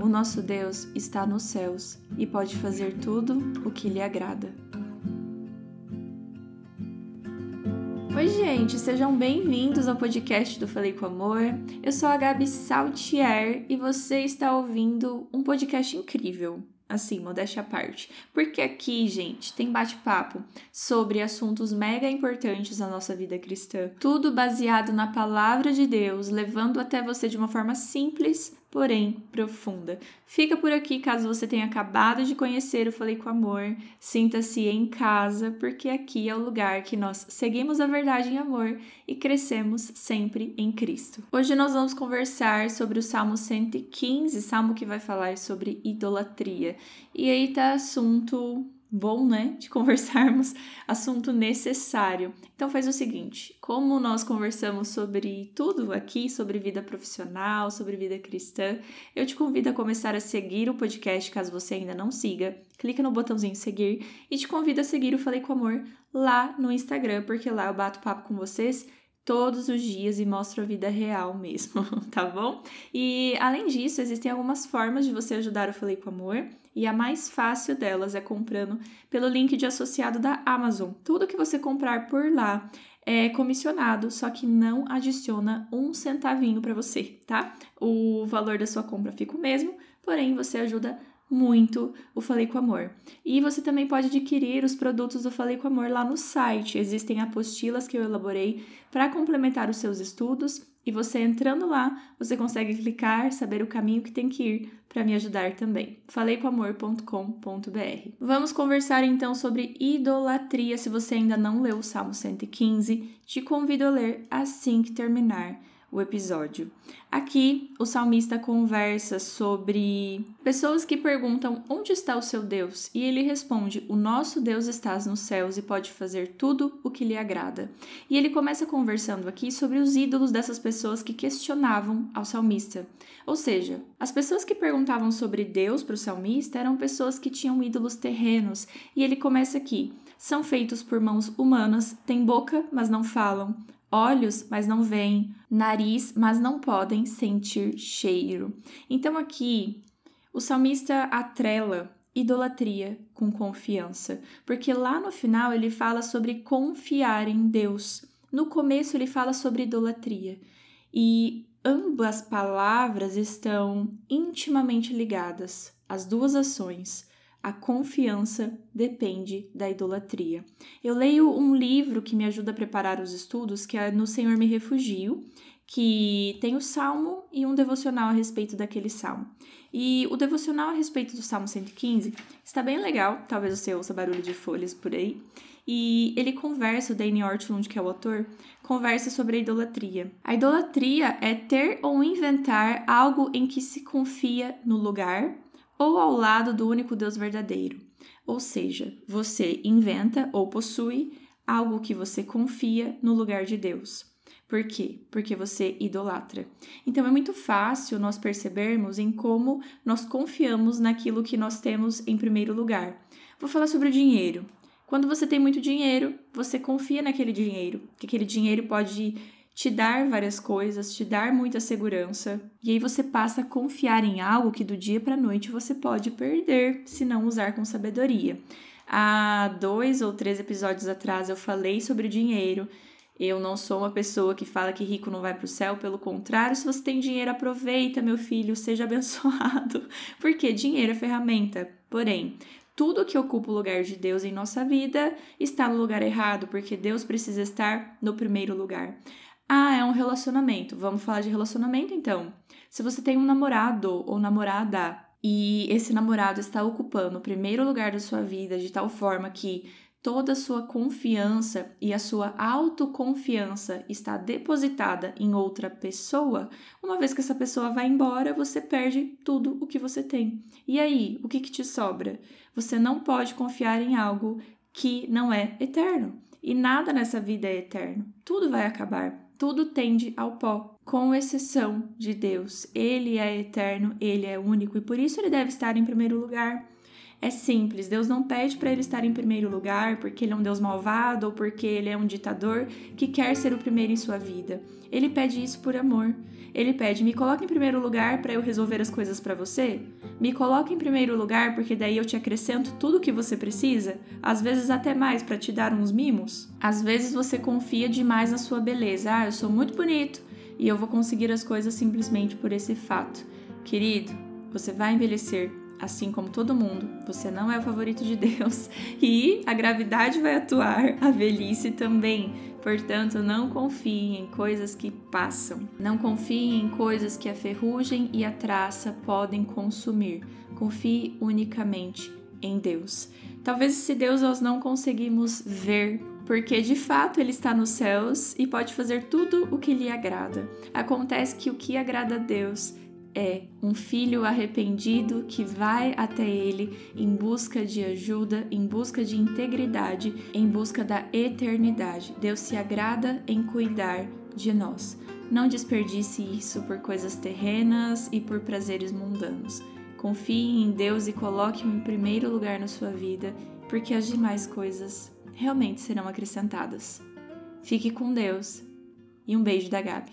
O nosso Deus está nos céus e pode fazer tudo o que lhe agrada. Oi, gente, sejam bem-vindos ao podcast do Falei com Amor. Eu sou a Gabi Saltier e você está ouvindo um podcast incrível assim, modéstia à parte. Porque aqui, gente, tem bate-papo sobre assuntos mega importantes na nossa vida cristã. Tudo baseado na palavra de Deus, levando até você de uma forma simples porém profunda. Fica por aqui caso você tenha acabado de conhecer o Falei com Amor. Sinta-se em casa, porque aqui é o lugar que nós seguimos a verdade em amor e crescemos sempre em Cristo. Hoje nós vamos conversar sobre o Salmo 115, salmo que vai falar sobre idolatria. E aí tá assunto bom, né, de conversarmos, assunto necessário. Então faz o seguinte, como nós conversamos sobre tudo aqui, sobre vida profissional, sobre vida cristã, eu te convido a começar a seguir o podcast caso você ainda não siga. Clica no botãozinho seguir e te convido a seguir o Falei com Amor lá no Instagram, porque lá eu bato papo com vocês todos os dias e mostro a vida real mesmo, tá bom? E além disso, existem algumas formas de você ajudar o Falei com Amor e a mais fácil delas é comprando pelo link de associado da Amazon. Tudo que você comprar por lá é comissionado, só que não adiciona um centavinho para você, tá? O valor da sua compra fica o mesmo, porém você ajuda muito o Falei com Amor. E você também pode adquirir os produtos do Falei com Amor lá no site. Existem apostilas que eu elaborei para complementar os seus estudos e você entrando lá, você consegue clicar, saber o caminho que tem que ir para me ajudar também. faleicomamor.com.br. Vamos conversar então sobre idolatria. Se você ainda não leu o Salmo 115, te convido a ler assim que terminar o episódio. Aqui, o salmista conversa sobre pessoas que perguntam onde está o seu Deus e ele responde: O nosso Deus está nos céus e pode fazer tudo o que lhe agrada. E ele começa conversando aqui sobre os ídolos dessas pessoas que questionavam ao salmista. Ou seja, as pessoas que perguntavam sobre Deus para o salmista eram pessoas que tinham ídolos terrenos, e ele começa aqui: são feitos por mãos humanas, têm boca, mas não falam olhos, mas não veem, nariz, mas não podem sentir cheiro. Então aqui o salmista atrela idolatria com confiança, porque lá no final ele fala sobre confiar em Deus. No começo ele fala sobre idolatria. E ambas palavras estão intimamente ligadas, as duas ações. A confiança depende da idolatria. Eu leio um livro que me ajuda a preparar os estudos, que é No Senhor Me Refugio, que tem o salmo e um devocional a respeito daquele salmo. E o devocional a respeito do Salmo 115 está bem legal, talvez você ouça barulho de folhas por aí. E ele conversa, o Danny Ortlund, que é o autor, conversa sobre a idolatria. A idolatria é ter ou inventar algo em que se confia no lugar, ou ao lado do único Deus verdadeiro. Ou seja, você inventa ou possui algo que você confia no lugar de Deus. Por quê? Porque você idolatra. Então é muito fácil nós percebermos em como nós confiamos naquilo que nós temos em primeiro lugar. Vou falar sobre o dinheiro. Quando você tem muito dinheiro, você confia naquele dinheiro, que aquele dinheiro pode te dar várias coisas, te dar muita segurança, e aí você passa a confiar em algo que do dia para noite você pode perder se não usar com sabedoria. Há dois ou três episódios atrás eu falei sobre dinheiro. Eu não sou uma pessoa que fala que rico não vai para o céu, pelo contrário, se você tem dinheiro, aproveita, meu filho, seja abençoado. Porque dinheiro é ferramenta. Porém, tudo que ocupa o lugar de Deus em nossa vida está no lugar errado, porque Deus precisa estar no primeiro lugar. Ah, é um relacionamento. Vamos falar de relacionamento então. Se você tem um namorado ou namorada e esse namorado está ocupando o primeiro lugar da sua vida de tal forma que toda a sua confiança e a sua autoconfiança está depositada em outra pessoa, uma vez que essa pessoa vai embora, você perde tudo o que você tem. E aí, o que, que te sobra? Você não pode confiar em algo que não é eterno. E nada nessa vida é eterno. Tudo vai acabar tudo tende ao pó, com exceção de Deus. Ele é eterno, ele é único e por isso ele deve estar em primeiro lugar. É simples, Deus não pede para ele estar em primeiro lugar porque ele é um Deus malvado ou porque ele é um ditador que quer ser o primeiro em sua vida. Ele pede isso por amor. Ele pede: "Me coloque em primeiro lugar para eu resolver as coisas para você? Me coloque em primeiro lugar porque daí eu te acrescento tudo o que você precisa, às vezes até mais para te dar uns mimos? Às vezes você confia demais na sua beleza. Ah, eu sou muito bonito e eu vou conseguir as coisas simplesmente por esse fato. Querido, você vai envelhecer, assim como todo mundo, você não é o favorito de Deus e a gravidade vai atuar, a velhice também. Portanto, não confie em coisas que passam. Não confie em coisas que a ferrugem e a traça podem consumir. Confie unicamente em Deus. Talvez esse Deus nós não conseguimos ver, porque de fato ele está nos céus e pode fazer tudo o que lhe agrada. Acontece que o que agrada a Deus é um filho arrependido que vai até ele em busca de ajuda, em busca de integridade, em busca da eternidade. Deus se agrada em cuidar de nós. Não desperdice isso por coisas terrenas e por prazeres mundanos. Confie em Deus e coloque-o em primeiro lugar na sua vida, porque as demais coisas realmente serão acrescentadas. Fique com Deus e um beijo da Gabi.